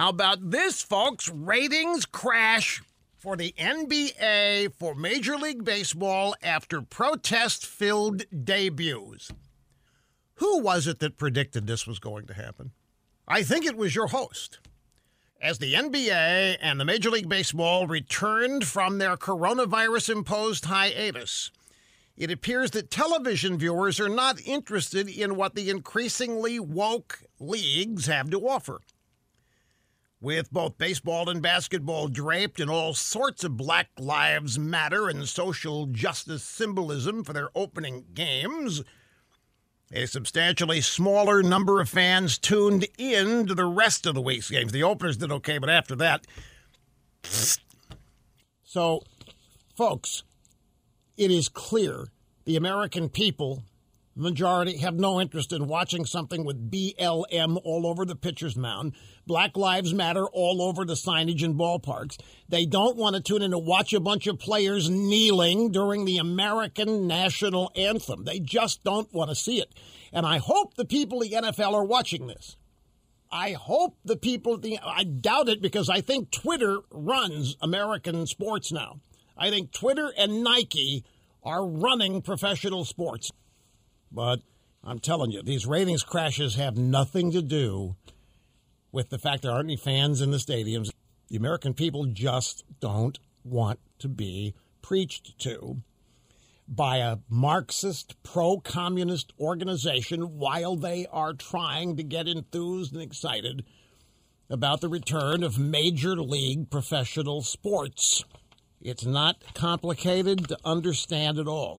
How about this, folks? Ratings crash for the NBA for Major League Baseball after protest filled debuts. Who was it that predicted this was going to happen? I think it was your host. As the NBA and the Major League Baseball returned from their coronavirus imposed hiatus, it appears that television viewers are not interested in what the increasingly woke leagues have to offer. With both baseball and basketball draped in all sorts of Black Lives Matter and social justice symbolism for their opening games, a substantially smaller number of fans tuned in to the rest of the week's games. The openers did okay, but after that. So, folks, it is clear the American people, majority, have no interest in watching something with BLM all over the pitcher's mound, Black Lives Matter all over the signage in ballparks. They don't want to tune in to watch a bunch of players kneeling during the American national anthem. They just don't want to see it. And I hope the people of the NFL are watching this. I hope the people, the, I doubt it because I think Twitter runs American sports now. I think Twitter and Nike are running professional sports. But I'm telling you, these ratings crashes have nothing to do with the fact there aren't any fans in the stadiums. The American people just don't want to be preached to by a Marxist, pro communist organization while they are trying to get enthused and excited about the return of major league professional sports. It's not complicated to understand at all.